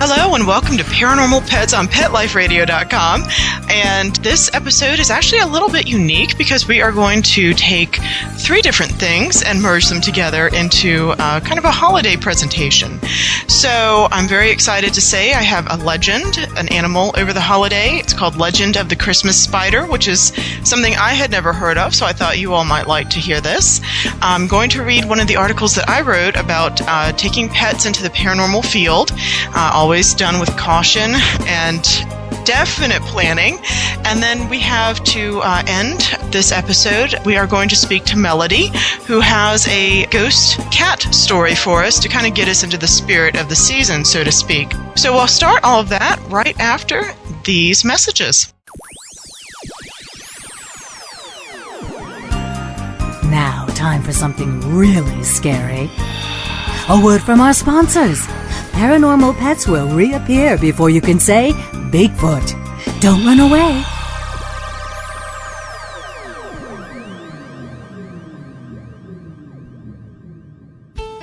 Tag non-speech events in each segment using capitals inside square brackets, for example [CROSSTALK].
Hello and welcome to Paranormal Pets on PetLifeRadio.com. And this episode is actually a little bit unique because we are going to take three different things and merge them together into uh, kind of a holiday presentation. So I'm very excited to say I have a legend, an animal over the holiday. It's called Legend of the Christmas Spider, which is something I had never heard of, so I thought you all might like to hear this. I'm going to read one of the articles that I wrote about uh, taking pets into the paranormal field. Uh, always done with caution and definite planning. And then we have to uh, end this episode. We are going to speak to Melody, who has a ghost cat story for us to kind of get us into the spirit of the season, so to speak. So we'll start all of that right after these messages. Now, time for something really scary. A word from our sponsors. Paranormal pets will reappear before you can say Bigfoot. Don't run away.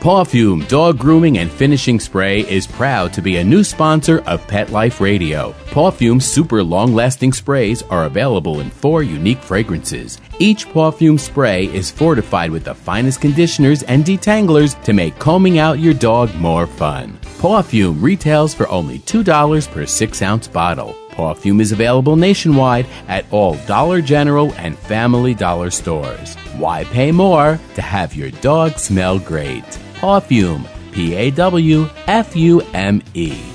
Pawfume Dog Grooming and Finishing Spray is proud to be a new sponsor of Pet Life Radio. Pawfume's super long lasting sprays are available in four unique fragrances. Each Pawfume spray is fortified with the finest conditioners and detanglers to make combing out your dog more fun. Pawfume retails for only $2 per 6 ounce bottle. Pawfume is available nationwide at all Dollar General and Family Dollar stores. Why pay more to have your dog smell great? Pawfume, P A W F U M E.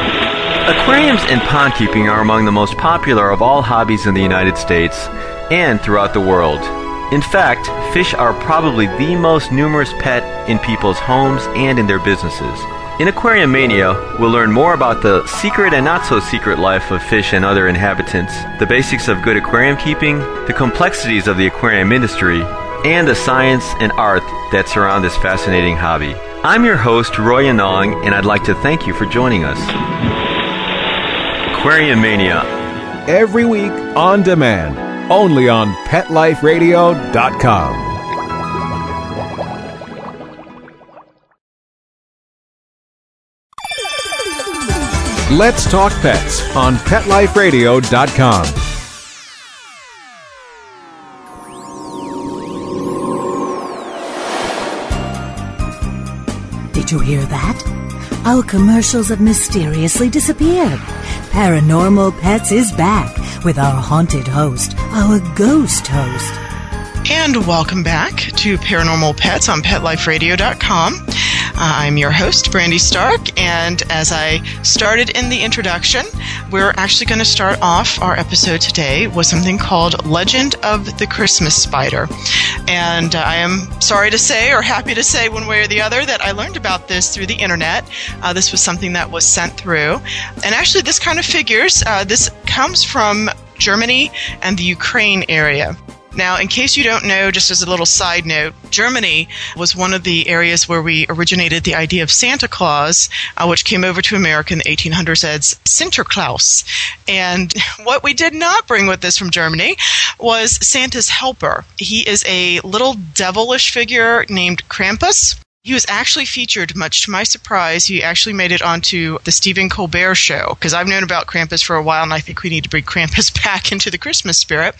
Aquariums and pond keeping are among the most popular of all hobbies in the United States and throughout the world. In fact, fish are probably the most numerous pet in people's homes and in their businesses. In Aquarium Mania, we'll learn more about the secret and not so secret life of fish and other inhabitants, the basics of good aquarium keeping, the complexities of the aquarium industry, and the science and art that surround this fascinating hobby. I'm your host, Roy Anong, and I'd like to thank you for joining us. Aquarium Mania. Every week on demand, only on PetLifeRadio.com. Let's Talk Pets on PetLifeRadio.com. Did you hear that? Our commercials have mysteriously disappeared. Paranormal Pets is back with our haunted host, our ghost host. And welcome back to Paranormal Pets on PetLifeRadio.com. I'm your host, Brandy Stark, and as I started in the introduction, we're actually going to start off our episode today with something called Legend of the Christmas Spider. And uh, I am sorry to say, or happy to say, one way or the other, that I learned about this through the internet. Uh, this was something that was sent through. And actually, this kind of figures, uh, this comes from Germany and the Ukraine area. Now, in case you don't know, just as a little side note, Germany was one of the areas where we originated the idea of Santa Claus, uh, which came over to America in the 1800s as Sinterklaas. And [LAUGHS] what we did not bring with us from Germany was Santa's helper. He is a little devilish figure named Krampus. He was actually featured, much to my surprise. He actually made it onto the Stephen Colbert show because I've known about Krampus for a while and I think we need to bring Krampus [LAUGHS] back into the Christmas spirit.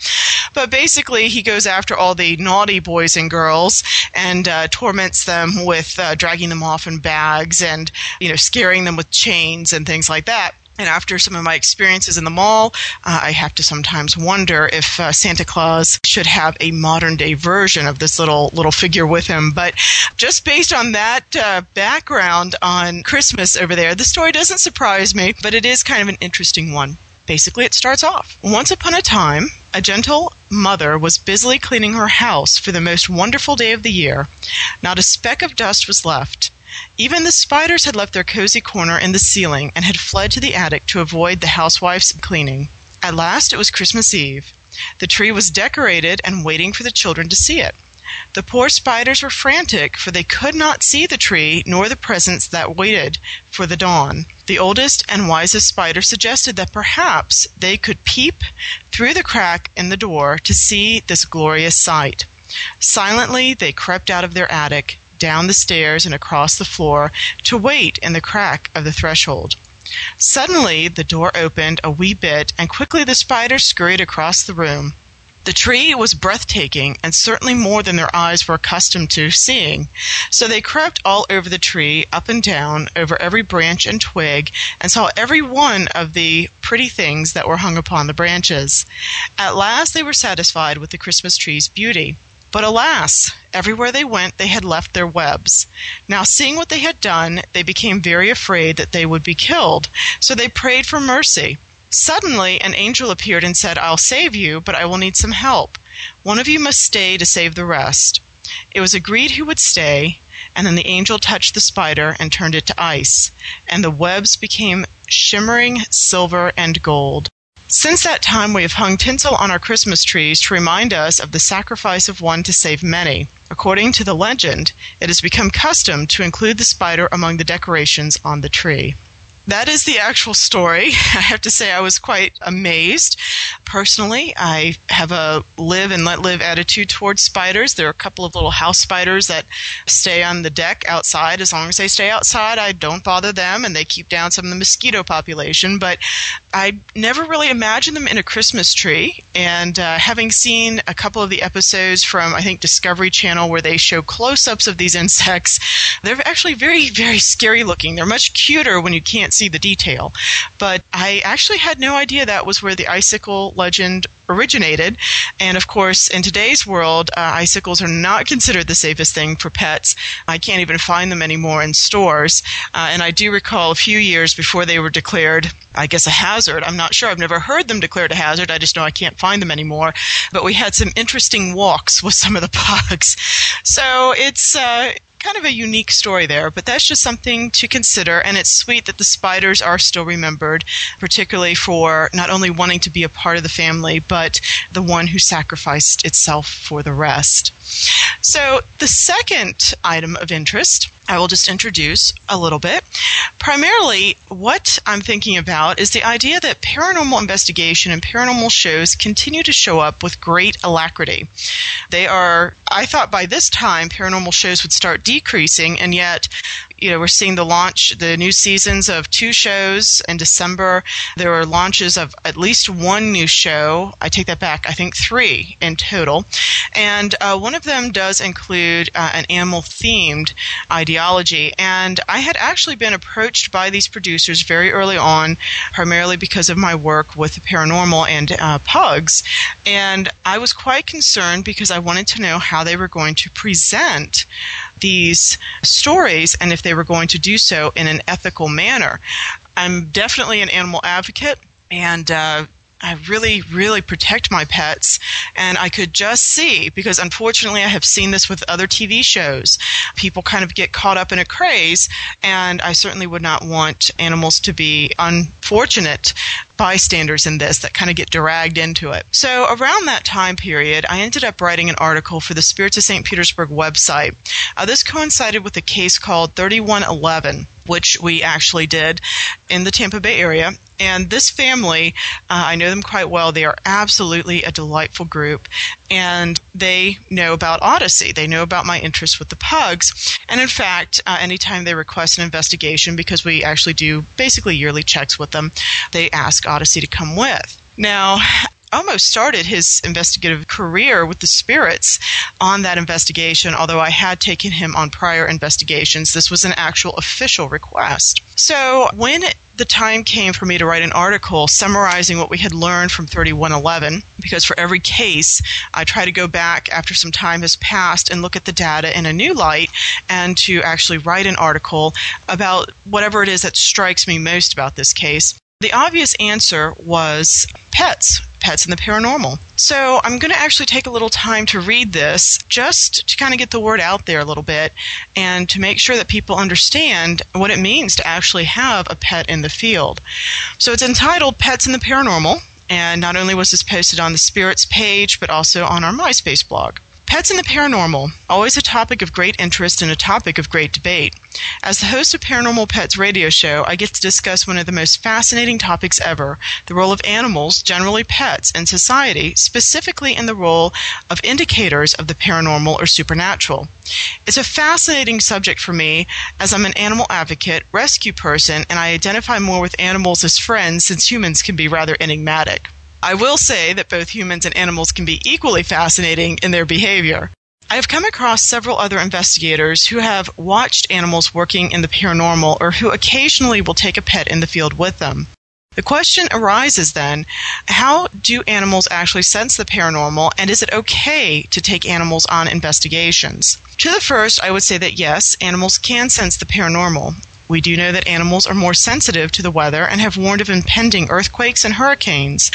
But basically, he goes after all the naughty boys and girls and uh, torments them with uh, dragging them off in bags and, you know, scaring them with chains and things like that. And after some of my experiences in the mall, uh, I have to sometimes wonder if uh, Santa Claus should have a modern day version of this little little figure with him. But just based on that uh, background on Christmas over there, the story doesn't surprise me, but it is kind of an interesting one. Basically, it starts off. Once upon a time, a gentle mother was busily cleaning her house for the most wonderful day of the year. Not a speck of dust was left. Even the spiders had left their cozy corner in the ceiling and had fled to the attic to avoid the housewife's cleaning. At last it was Christmas Eve. The tree was decorated and waiting for the children to see it. The poor spiders were frantic, for they could not see the tree nor the presents that waited for the dawn. The oldest and wisest spider suggested that perhaps they could peep through the crack in the door to see this glorious sight. Silently they crept out of their attic, down the stairs and across the floor to wait in the crack of the threshold. Suddenly the door opened a wee bit, and quickly the spiders scurried across the room. The tree was breathtaking, and certainly more than their eyes were accustomed to seeing. So they crept all over the tree, up and down, over every branch and twig, and saw every one of the pretty things that were hung upon the branches. At last they were satisfied with the Christmas tree's beauty. But alas, everywhere they went they had left their webs. Now, seeing what they had done, they became very afraid that they would be killed, so they prayed for mercy. Suddenly, an angel appeared and said, I'll save you, but I will need some help. One of you must stay to save the rest. It was agreed who would stay, and then the angel touched the spider and turned it to ice, and the webs became shimmering silver and gold. Since that time we have hung tinsel on our Christmas trees to remind us of the sacrifice of one to save many. According to the legend, it has become custom to include the spider among the decorations on the tree. That is the actual story. [LAUGHS] I have to say, I was quite amazed. Personally, I have a live and let live attitude towards spiders. There are a couple of little house spiders that stay on the deck outside. As long as they stay outside, I don't bother them and they keep down some of the mosquito population. But I never really imagined them in a Christmas tree. And uh, having seen a couple of the episodes from, I think, Discovery Channel where they show close ups of these insects, they're actually very, very scary looking. They're much cuter when you can't see the detail. But I actually had no idea that was where the icicle legend originated. And of course, in today's world, uh, icicles are not considered the safest thing for pets. I can't even find them anymore in stores. Uh, and I do recall a few years before they were declared, I guess, a hazard. I'm not sure. I've never heard them declared a hazard. I just know I can't find them anymore. But we had some interesting walks with some of the [LAUGHS] bugs. So it's, uh, kind of a unique story there, but that's just something to consider. And it's sweet that the spiders are still remembered, particularly for not only wanting to be a part of the family, but the one who sacrificed itself for the rest. So, the second item of interest I will just introduce a little bit. Primarily, what I'm thinking about is the idea that paranormal investigation and paranormal shows continue to show up with great alacrity. They are I thought by this time paranormal shows would start decreasing, and yet, you know, we're seeing the launch, the new seasons of two shows in December. There were launches of at least one new show. I take that back. I think three in total, and uh, one of them does include uh, an animal-themed ideology. And I had actually been approached by these producers very early on, primarily because of my work with the paranormal and uh, pugs, and I was quite concerned because I wanted to know how they were going to present these stories and if they were going to do so in an ethical manner. I'm definitely an animal advocate and uh, I really, really protect my pets. And I could just see, because unfortunately I have seen this with other TV shows, people kind of get caught up in a craze. And I certainly would not want animals to be unfortunate bystanders in this that kind of get dragged into it. So around that time period, I ended up writing an article for the Spirits of St. Petersburg website. Uh, this coincided with a case called 3111 which we actually did in the Tampa Bay area. And this family, uh, I know them quite well. They are absolutely a delightful group. And they know about Odyssey. They know about my interest with the pugs. And in fact, uh, anytime they request an investigation, because we actually do basically yearly checks with them, they ask Odyssey to come with. Now, [SIGHS] almost started his investigative career with the spirits on that investigation, although I had taken him on prior investigations. This was an actual official request. So when the time came for me to write an article summarizing what we had learned from 3111 because for every case I try to go back after some time has passed and look at the data in a new light and to actually write an article about whatever it is that strikes me most about this case. The obvious answer was pets pets and the paranormal. So I'm going to actually take a little time to read this just to kind of get the word out there a little bit and to make sure that people understand what it means to actually have a pet in the field. So it's entitled Pets in the Paranormal. And not only was this posted on the Spirits page, but also on our MySpace blog. Pets and the paranormal, always a topic of great interest and a topic of great debate. As the host of Paranormal Pets radio show, I get to discuss one of the most fascinating topics ever the role of animals, generally pets, in society, specifically in the role of indicators of the paranormal or supernatural. It's a fascinating subject for me as I'm an animal advocate, rescue person, and I identify more with animals as friends since humans can be rather enigmatic. I will say that both humans and animals can be equally fascinating in their behavior. I have come across several other investigators who have watched animals working in the paranormal or who occasionally will take a pet in the field with them. The question arises then how do animals actually sense the paranormal, and is it okay to take animals on investigations? To the first, I would say that yes, animals can sense the paranormal. We do know that animals are more sensitive to the weather and have warned of impending earthquakes and hurricanes.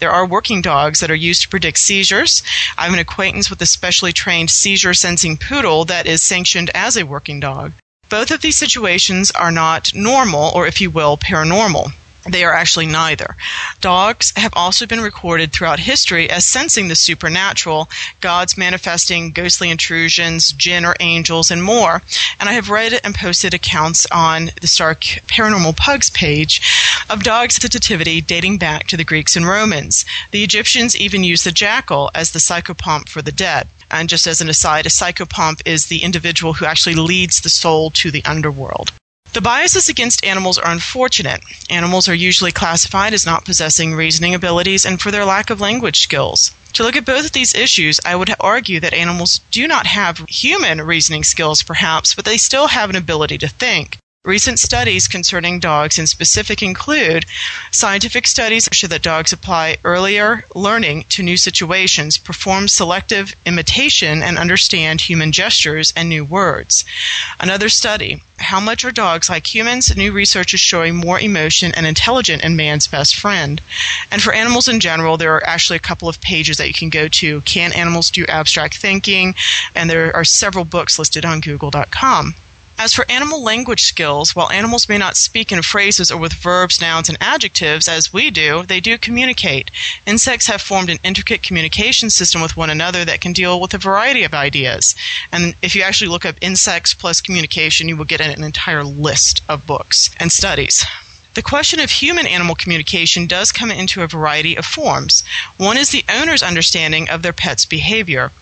There are working dogs that are used to predict seizures. I have an acquaintance with a specially trained seizure sensing poodle that is sanctioned as a working dog. Both of these situations are not normal, or if you will, paranormal. They are actually neither. Dogs have also been recorded throughout history as sensing the supernatural, gods manifesting ghostly intrusions, jinn or angels, and more. And I have read and posted accounts on the Stark Paranormal Pugs page of dog sensitivity dating back to the Greeks and Romans. The Egyptians even used the jackal as the psychopomp for the dead. And just as an aside, a psychopomp is the individual who actually leads the soul to the underworld. The biases against animals are unfortunate. Animals are usually classified as not possessing reasoning abilities and for their lack of language skills. To look at both of these issues, I would argue that animals do not have human reasoning skills, perhaps, but they still have an ability to think. Recent studies concerning dogs in specific include scientific studies show that dogs apply earlier learning to new situations, perform selective imitation, and understand human gestures and new words. Another study, how much are dogs like humans? New research is showing more emotion and intelligent in man's best friend. And for animals in general, there are actually a couple of pages that you can go to. Can animals do abstract thinking? And there are several books listed on google.com. As for animal language skills, while animals may not speak in phrases or with verbs, nouns, and adjectives as we do, they do communicate. Insects have formed an intricate communication system with one another that can deal with a variety of ideas. And if you actually look up insects plus communication, you will get an entire list of books and studies. The question of human animal communication does come into a variety of forms. One is the owner's understanding of their pet's behavior.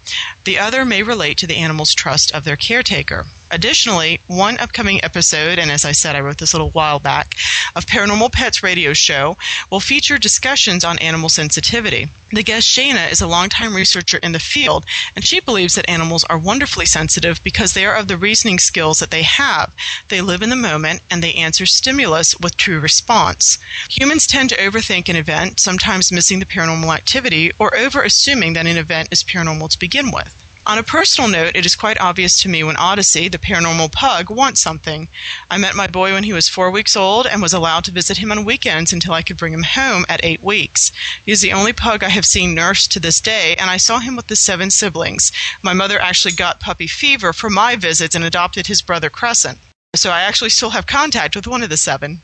The other may relate to the animal's trust of their caretaker. Additionally, one upcoming episode, and as I said, I wrote this a little while back, of Paranormal Pets radio show will feature discussions on animal sensitivity. The guest Shana is a longtime researcher in the field, and she believes that animals are wonderfully sensitive because they are of the reasoning skills that they have. They live in the moment and they answer stimulus with true response. Humans tend to overthink an event, sometimes missing the paranormal activity or over assuming that an event is paranormal to begin with. On a personal note, it is quite obvious to me when Odyssey, the paranormal pug, wants something. I met my boy when he was four weeks old and was allowed to visit him on weekends until I could bring him home at eight weeks. He is the only pug I have seen nursed to this day, and I saw him with the seven siblings. My mother actually got puppy fever from my visits and adopted his brother Crescent. So I actually still have contact with one of the seven.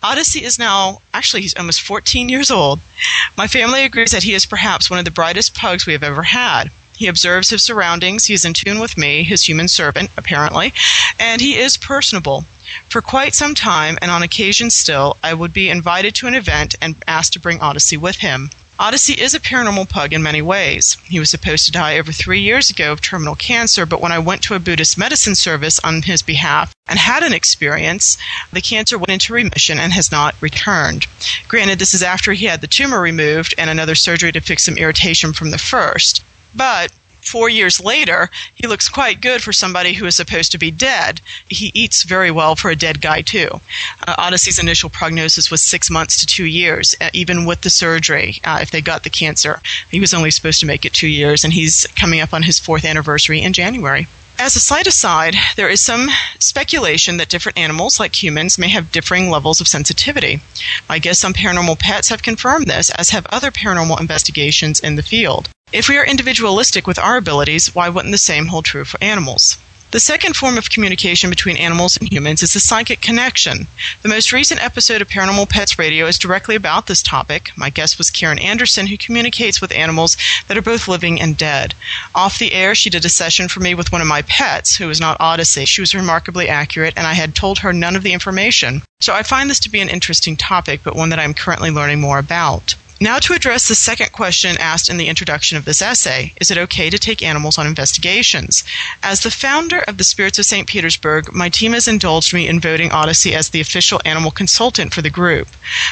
Odyssey is now, actually, he's almost 14 years old. My family agrees that he is perhaps one of the brightest pugs we have ever had. He observes his surroundings. He is in tune with me, his human servant, apparently, and he is personable. For quite some time, and on occasion still, I would be invited to an event and asked to bring Odyssey with him. Odyssey is a paranormal pug in many ways. He was supposed to die over three years ago of terminal cancer, but when I went to a Buddhist medicine service on his behalf and had an experience, the cancer went into remission and has not returned. Granted, this is after he had the tumor removed and another surgery to fix some irritation from the first. But four years later, he looks quite good for somebody who is supposed to be dead. He eats very well for a dead guy, too. Uh, Odyssey's initial prognosis was six months to two years, uh, even with the surgery, uh, if they got the cancer. He was only supposed to make it two years, and he's coming up on his fourth anniversary in January. As a slight aside, there is some speculation that different animals, like humans, may have differing levels of sensitivity. I guess some Paranormal Pets have confirmed this, as have other paranormal investigations in the field. If we are individualistic with our abilities, why wouldn't the same hold true for animals? The second form of communication between animals and humans is the psychic connection. The most recent episode of Paranormal Pets Radio is directly about this topic. My guest was Karen Anderson, who communicates with animals that are both living and dead. Off the air, she did a session for me with one of my pets, who was not Odyssey. She was remarkably accurate, and I had told her none of the information. So I find this to be an interesting topic, but one that I'm currently learning more about. Now, to address the second question asked in the introduction of this essay is it okay to take animals on investigations? As the founder of the Spirits of St. Petersburg, my team has indulged me in voting Odyssey as the official animal consultant for the group.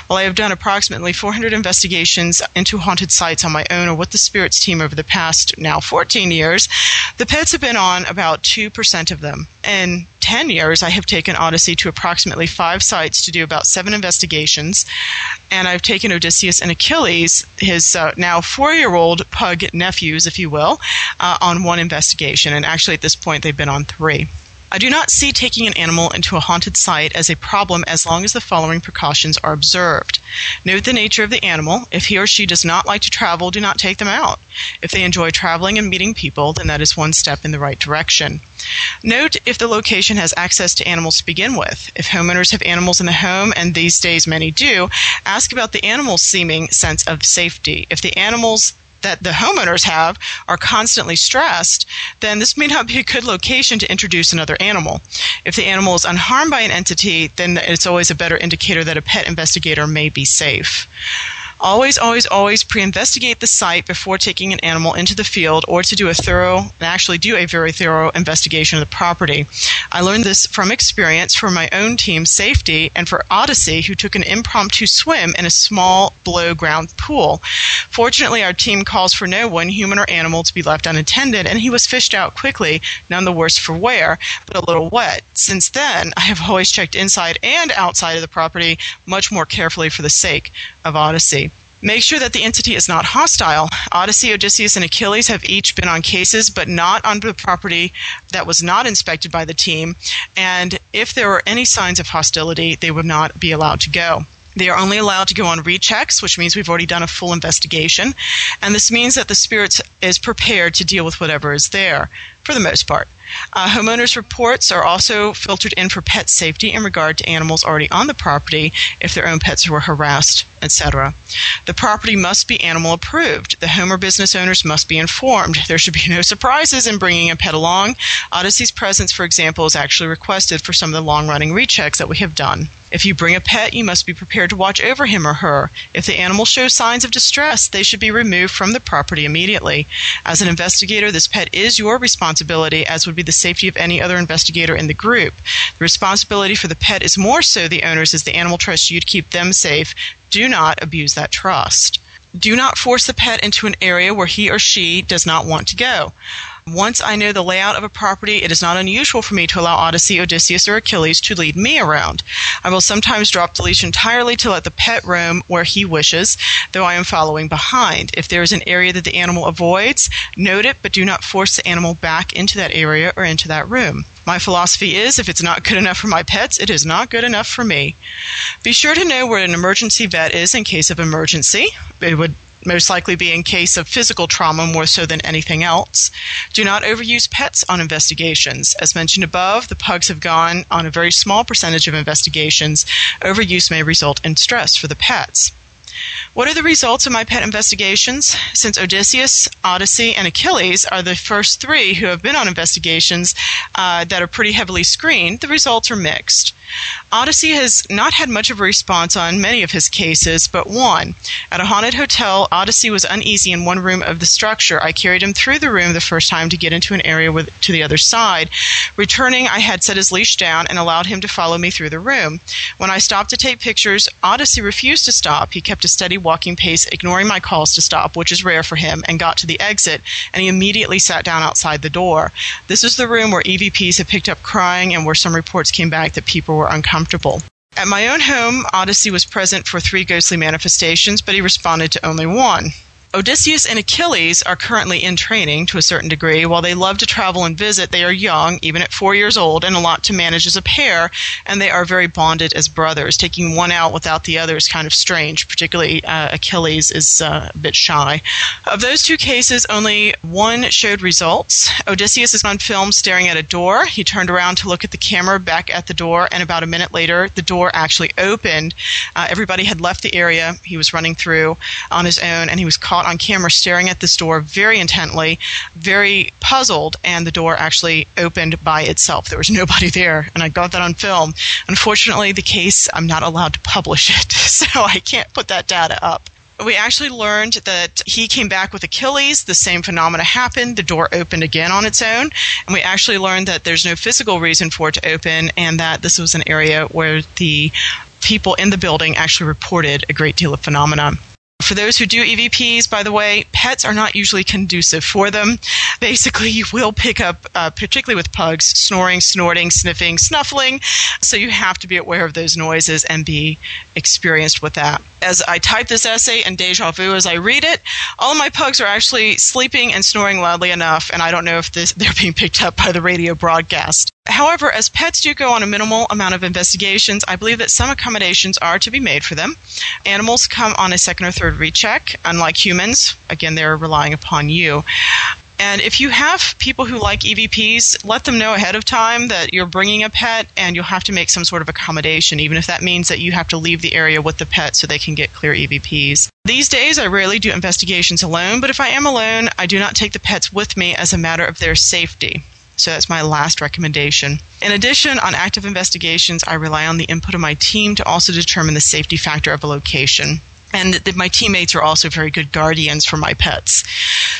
While I have done approximately 400 investigations into haunted sites on my own or with the Spirits team over the past now 14 years, the pets have been on about 2% of them. In 10 years, I have taken Odyssey to approximately five sites to do about seven investigations. And I've taken Odysseus and Achilles, his uh, now four year old pug nephews, if you will, uh, on one investigation. And actually, at this point, they've been on three. I do not see taking an animal into a haunted site as a problem as long as the following precautions are observed. Note the nature of the animal. If he or she does not like to travel, do not take them out. If they enjoy traveling and meeting people, then that is one step in the right direction. Note if the location has access to animals to begin with. If homeowners have animals in the home, and these days many do, ask about the animal's seeming sense of safety. If the animals that the homeowners have are constantly stressed, then this may not be a good location to introduce another animal. If the animal is unharmed by an entity, then it's always a better indicator that a pet investigator may be safe. Always, always, always pre investigate the site before taking an animal into the field or to do a thorough, and actually do a very thorough investigation of the property. I learned this from experience for my own team's safety and for Odyssey, who took an impromptu swim in a small below ground pool. Fortunately, our team calls for no one, human or animal, to be left unattended, and he was fished out quickly, none the worse for wear, but a little wet. Since then, I have always checked inside and outside of the property much more carefully for the sake of Odyssey. Make sure that the entity is not hostile. Odyssey, Odysseus, and Achilles have each been on cases, but not on the property that was not inspected by the team. And if there were any signs of hostility, they would not be allowed to go. They are only allowed to go on rechecks, which means we've already done a full investigation. And this means that the spirit is prepared to deal with whatever is there. For the most part. Uh, homeowners' reports are also filtered in for pet safety in regard to animals already on the property if their own pets were harassed, etc. The property must be animal approved. The home or business owners must be informed. There should be no surprises in bringing a pet along. Odyssey's presence, for example, is actually requested for some of the long running rechecks that we have done. If you bring a pet, you must be prepared to watch over him or her. If the animal shows signs of distress, they should be removed from the property immediately. As an investigator, this pet is your responsibility, as would be the safety of any other investigator in the group. The responsibility for the pet is more so the owner's as the animal trusts you to keep them safe. Do not abuse that trust. Do not force the pet into an area where he or she does not want to go. Once I know the layout of a property, it is not unusual for me to allow Odyssey, Odysseus, or Achilles to lead me around. I will sometimes drop the leash entirely to let the pet roam where he wishes, though I am following behind. If there is an area that the animal avoids, note it, but do not force the animal back into that area or into that room. My philosophy is if it's not good enough for my pets, it is not good enough for me. Be sure to know where an emergency vet is in case of emergency. It would most likely be in case of physical trauma more so than anything else. Do not overuse pets on investigations. As mentioned above, the pugs have gone on a very small percentage of investigations. Overuse may result in stress for the pets. What are the results of my pet investigations? Since Odysseus, Odyssey, and Achilles are the first three who have been on investigations uh, that are pretty heavily screened, the results are mixed. Odyssey has not had much of a response on many of his cases, but one. At a haunted hotel, Odyssey was uneasy in one room of the structure. I carried him through the room the first time to get into an area with, to the other side. Returning, I had set his leash down and allowed him to follow me through the room. When I stopped to take pictures, Odyssey refused to stop. He kept a steady walking pace, ignoring my calls to stop, which is rare for him, and got to the exit, and he immediately sat down outside the door. This is the room where EVPs had picked up crying and where some reports came back that people were uncomfortable. At my own home, Odyssey was present for three ghostly manifestations, but he responded to only one. Odysseus and Achilles are currently in training to a certain degree. While they love to travel and visit, they are young, even at four years old, and a lot to manage as a pair, and they are very bonded as brothers. Taking one out without the other is kind of strange, particularly uh, Achilles is uh, a bit shy. Of those two cases, only one showed results. Odysseus is on film staring at a door. He turned around to look at the camera back at the door, and about a minute later, the door actually opened. Uh, everybody had left the area. He was running through on his own, and he was caught caught on camera staring at this door very intently, very puzzled, and the door actually opened by itself. There was nobody there, and I got that on film. Unfortunately, the case, I'm not allowed to publish [LAUGHS] it, so I can't put that data up we actually learned that he came back with Achilles. The same phenomena happened. The door opened again on its own. And we actually learned that there's no physical reason for it to open and that this was an area where the people in the building actually reported a great deal of phenomena. For those who do EVPs, by the way, pets are not usually conducive for them. Basically, you will pick up, uh, particularly with pugs, snoring, snorting, sniffing, snuffling. So you have to be aware of those noises and be experienced with that. As I type this essay and deja vu as I read it, all of my pugs are actually sleeping and snoring loudly enough, and I don't know if this, [LAUGHS] they're being picked up by the radio broadcast. However, as pets do go on a minimal amount of investigations, I believe that some accommodations are to be made for them. Animals come on a second or third recheck, unlike humans. Again, they're relying upon you. And if you have people who like EVPs, let them know ahead of time that you're bringing a pet and you'll have to make some sort of accommodation, even if that means that you have to leave the area with the pet so they can get clear EVPs. These days, I rarely do investigations alone, but if I am alone, I do not take the pets with me as a matter of their safety. So that's my last recommendation. In addition, on active investigations, I rely on the input of my team to also determine the safety factor of a location. And the, my teammates are also very good guardians for my pets.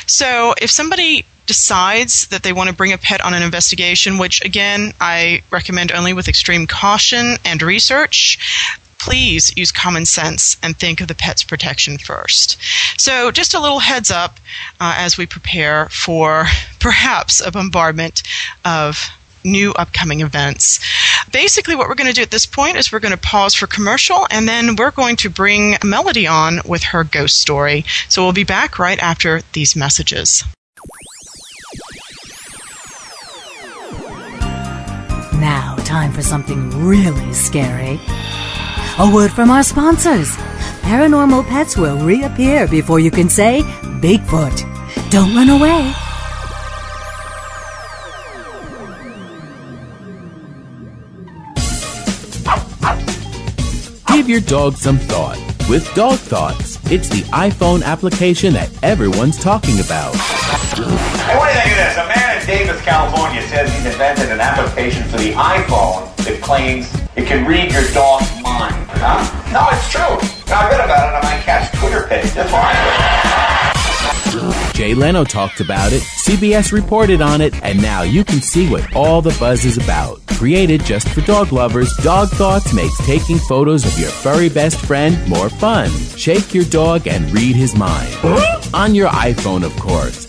So if somebody decides that they want to bring a pet on an investigation, which again, I recommend only with extreme caution and research, please use common sense and think of the pet's protection first. So, just a little heads up uh, as we prepare for [LAUGHS] perhaps a bombardment of new upcoming events. Basically, what we're going to do at this point is we're going to pause for commercial and then we're going to bring Melody on with her ghost story. So, we'll be back right after these messages. Now, time for something really scary. A word from our sponsors. Paranormal pets will reappear before you can say Bigfoot. Don't run away. Give your dog some thought with Dog Thoughts. It's the iPhone application that everyone's talking about. I want to tell this. A man in Davis, California says he's invented an application for the iPhone that claims it can read your dog's mind. Huh? No, it's true. I read about it on my cat's Twitter page. That's why. Jay Leno talked about it, CBS reported on it, and now you can see what all the buzz is about. Created just for dog lovers, Dog Thoughts makes taking photos of your furry best friend more fun. Shake your dog and read his mind. On your iPhone, of course.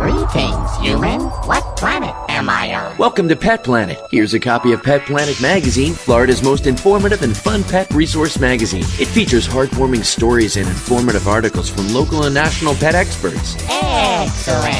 Greetings, human. What planet am I on? Welcome to Pet Planet. Here's a copy of Pet Planet Magazine, Florida's most informative and fun pet resource magazine. It features heartwarming stories and informative articles from local and national pet experts. Excellent.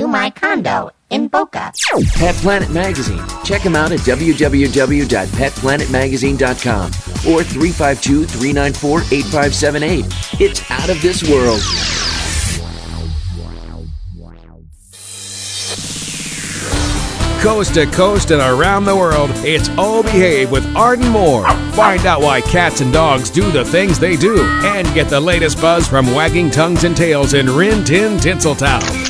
to my condo in Boca. Pet Planet Magazine. Check them out at www.petplanetmagazine.com or 352 394 8578. It's out of this world. Coast to coast and around the world, it's All Behave with Arden Moore. Find out why cats and dogs do the things they do and get the latest buzz from wagging tongues and tails in Rin Tin Tinseltown.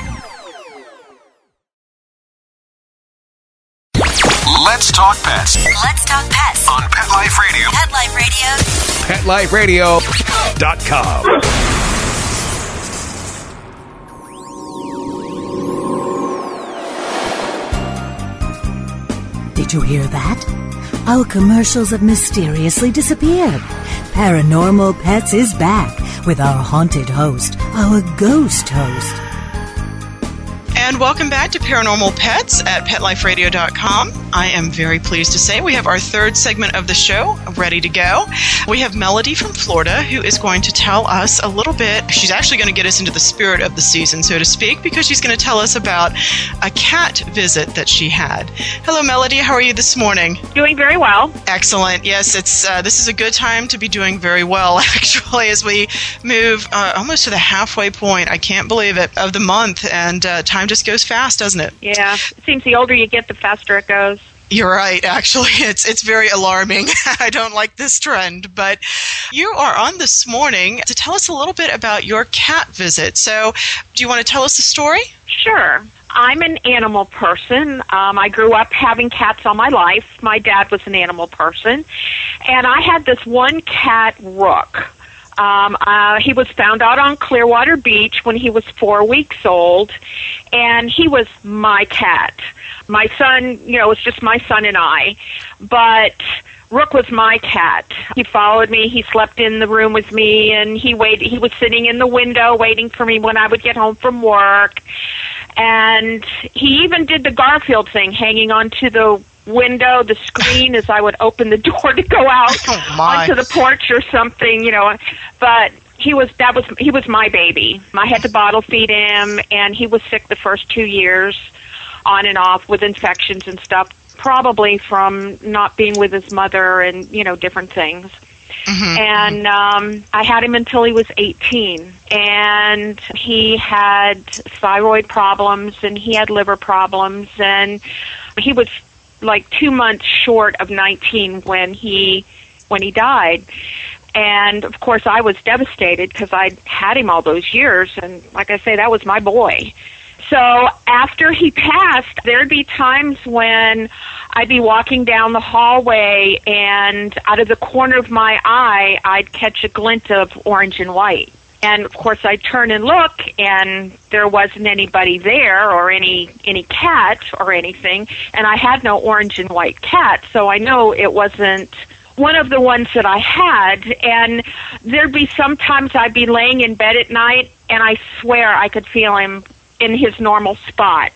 talk pets Let's talk pets. on Pet Life Radio. Pet Life Radio. PetLifeRadio.com. Did you hear that? Our commercials have mysteriously disappeared. Paranormal Pets is back with our haunted host, our ghost host. And welcome back to Paranormal Pets at PetLifeRadio.com. I am very pleased to say we have our third segment of the show ready to go. We have Melody from Florida who is going to tell us a little bit. She's actually going to get us into the spirit of the season, so to speak, because she's going to tell us about a cat visit that she had. Hello, Melody. How are you this morning? Doing very well. Excellent. Yes, it's uh, this is a good time to be doing very well. [LAUGHS] Actually, as we move uh, almost to the halfway point, I can't believe it of the month, and uh, time just goes fast, doesn't it? Yeah. It seems the older you get, the faster it goes. You're right. Actually, [LAUGHS] it's it's very alarming. [LAUGHS] I don't like this trend, but you are on this morning to tell us a little bit about your cat visit. So, do you want to tell us the story? Sure. I'm an animal person. Um, I grew up having cats all my life. My dad was an animal person. And I had this one cat, Rook. Um, uh, he was found out on Clearwater Beach when he was four weeks old, and he was my cat. My son, you know, it was just my son and I, but Rook was my cat. He followed me. He slept in the room with me, and he waited. He was sitting in the window waiting for me when I would get home from work. And he even did the Garfield thing, hanging onto the window, the screen, as I would open the door to go out [LAUGHS] Oh, onto the porch or something, you know. But he was that was he was my baby. I had to bottle feed him, and he was sick the first two years, on and off with infections and stuff. Probably from not being with his mother and you know different things. And um, I had him until he was 18. And he had thyroid problems and he had liver problems. And he was like two months short of 19 when he when he died. And of course, I was devastated because I'd had him all those years, and like I say, that was my boy. So after he passed, there'd be times when I'd be walking down the hallway, and out of the corner of my eye, I'd catch a glint of orange and white. And of course, I'd turn and look, and there wasn't anybody there, or any any cat, or anything. And I had no orange and white cat, so I know it wasn't one of the ones that I had. And there'd be sometimes I'd be laying in bed at night, and I swear I could feel him in his normal spot.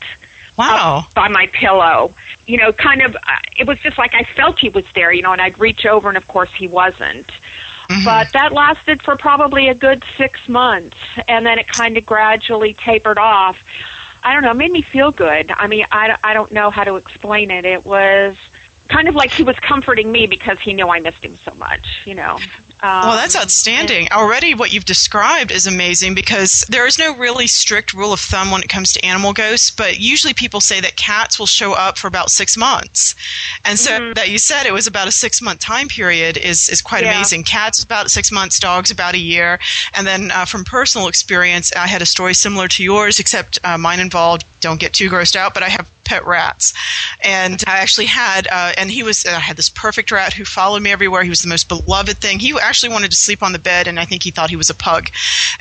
Wow. By my pillow. You know, kind of, uh, it was just like I felt he was there, you know, and I'd reach over, and of course he wasn't. Mm-hmm. But that lasted for probably a good six months, and then it kind of gradually tapered off. I don't know, it made me feel good. I mean, I, I don't know how to explain it. It was kind of like he was comforting me because he knew I missed him so much, you know. Um, well, that's outstanding. Already, what you've described is amazing because there is no really strict rule of thumb when it comes to animal ghosts, but usually people say that cats will show up for about six months. And so mm-hmm. that you said it was about a six month time period is, is quite yeah. amazing. Cats about six months, dogs about a year. And then uh, from personal experience, I had a story similar to yours, except uh, mine involved, don't get too grossed out, but I have pet rats. And I actually had, uh, and he was, I had this perfect rat who followed me everywhere. He was the most beloved thing. He actually wanted to sleep on the bed, and I think he thought he was a pug.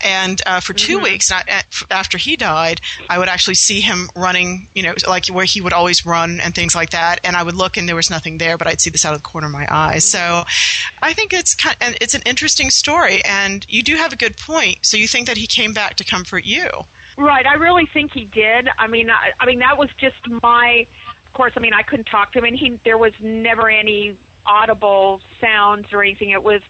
And uh, for 2 mm-hmm. weeks not, after he died, I would actually see him running, you know, like where he would always run and things like that. And I would look, and there was nothing there, but I'd see this out of the corner of my eye. So I think it's kind, of, it's an interesting story, and you do have a good point. So you think that he came back to comfort you? Right, I really think he did. I mean, I, I mean that was just my. Of course, I mean I couldn't talk to him, and he there was never any audible sounds or anything. It was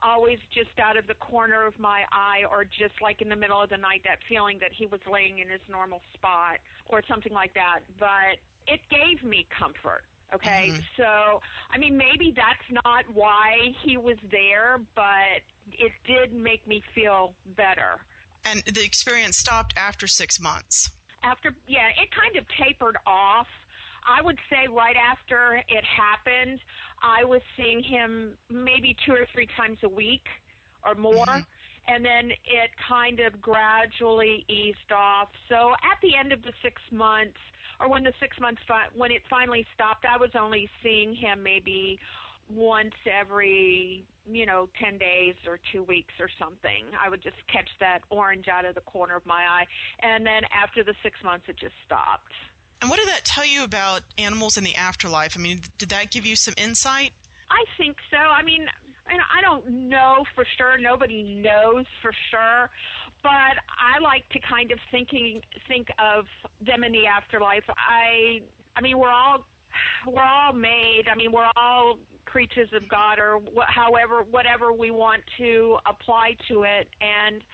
always just out of the corner of my eye or just like in the middle of the night, that feeling that he was laying in his normal spot or something like that. But it gave me comfort. Okay, mm-hmm. so I mean, maybe that's not why he was there, but it did make me feel better. And the experience stopped after six months. After, yeah, it kind of tapered off. I would say right after it happened, I was seeing him maybe two or three times a week or more. Mm-hmm. And then it kind of gradually eased off. So at the end of the six months, or when the six months, fi- when it finally stopped, I was only seeing him maybe once every, you know, 10 days or two weeks or something. I would just catch that orange out of the corner of my eye. And then after the six months, it just stopped. And what did that tell you about animals in the afterlife? I mean, did that give you some insight? I think so. I mean, and I don't know for sure. Nobody knows for sure, but I like to kind of thinking think of them in the afterlife. I, I mean, we're all we're all made. I mean, we're all creatures of God, or wh- however, whatever we want to apply to it. And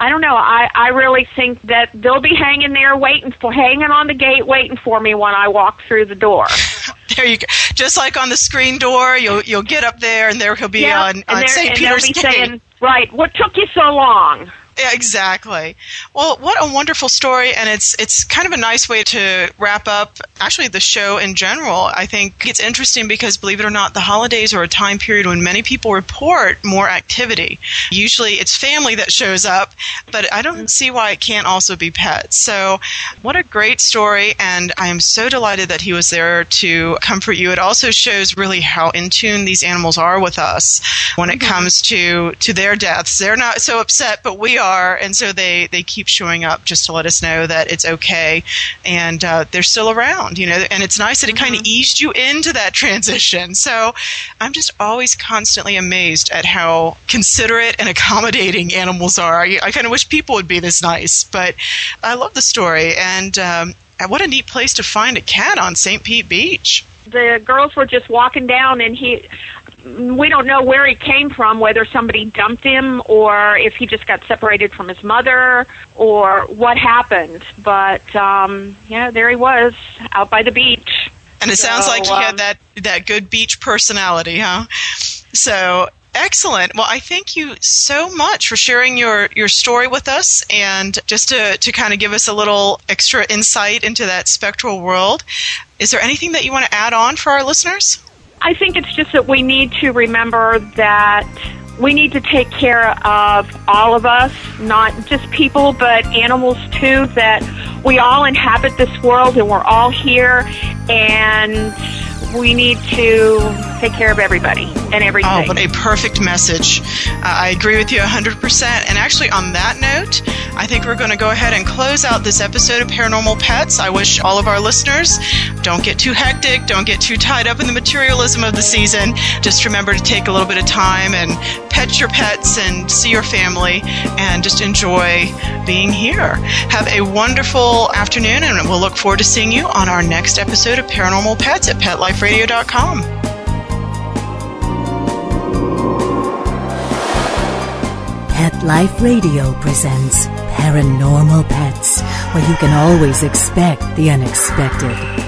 I don't know. I I really think that they'll be hanging there, waiting for, hanging on the gate, waiting for me when I walk through the door. [LAUGHS] there you go. Just like on the screen door, you'll you'll get up there, and there he'll be yeah, on, on St. Peter's Gate. Saying, right. What took you so long? Yeah, exactly. Well, what a wonderful story, and it's it's kind of a nice way to wrap up actually the show in general. I think it's interesting because believe it or not, the holidays are a time period when many people report more activity. Usually, it's family that shows up, but I don't see why it can't also be pets. So, what a great story, and I am so delighted that he was there to comfort you. It also shows really how in tune these animals are with us when it mm-hmm. comes to to their deaths. They're not so upset, but we are are, and so they they keep showing up just to let us know that it's okay, and uh, they're still around, you know. And it's nice that it mm-hmm. kind of eased you into that transition. So I'm just always constantly amazed at how considerate and accommodating animals are. I, I kind of wish people would be this nice, but I love the story, and um, what a neat place to find a cat on St. Pete Beach the girls were just walking down and he we don't know where he came from, whether somebody dumped him or if he just got separated from his mother or what happened. But um, yeah, there he was out by the beach. And it so, sounds like he um, had that that good beach personality, huh? So excellent. Well, I thank you so much for sharing your your story with us and just to to kind of give us a little extra insight into that spectral world. Is there anything that you want to add on for our listeners? I think it's just that we need to remember that we need to take care of all of us, not just people, but animals too, that we all inhabit this world and we're all here. And we need to take care of everybody and everything. Oh, what a perfect message. Uh, I agree with you 100%. And actually, on that note, I think we're going to go ahead and close out this episode of Paranormal Pets. I wish all of our listeners don't get too hectic, don't get too tied up in the materialism of the season. Just remember to take a little bit of time and pet your pets and see your family and just enjoy being here. Have a wonderful afternoon, and we'll look forward to seeing you on our next episode of Paranormal Pets at PetLifeRadio.com. Pet Life Radio presents Paranormal Pets, where you can always expect the unexpected.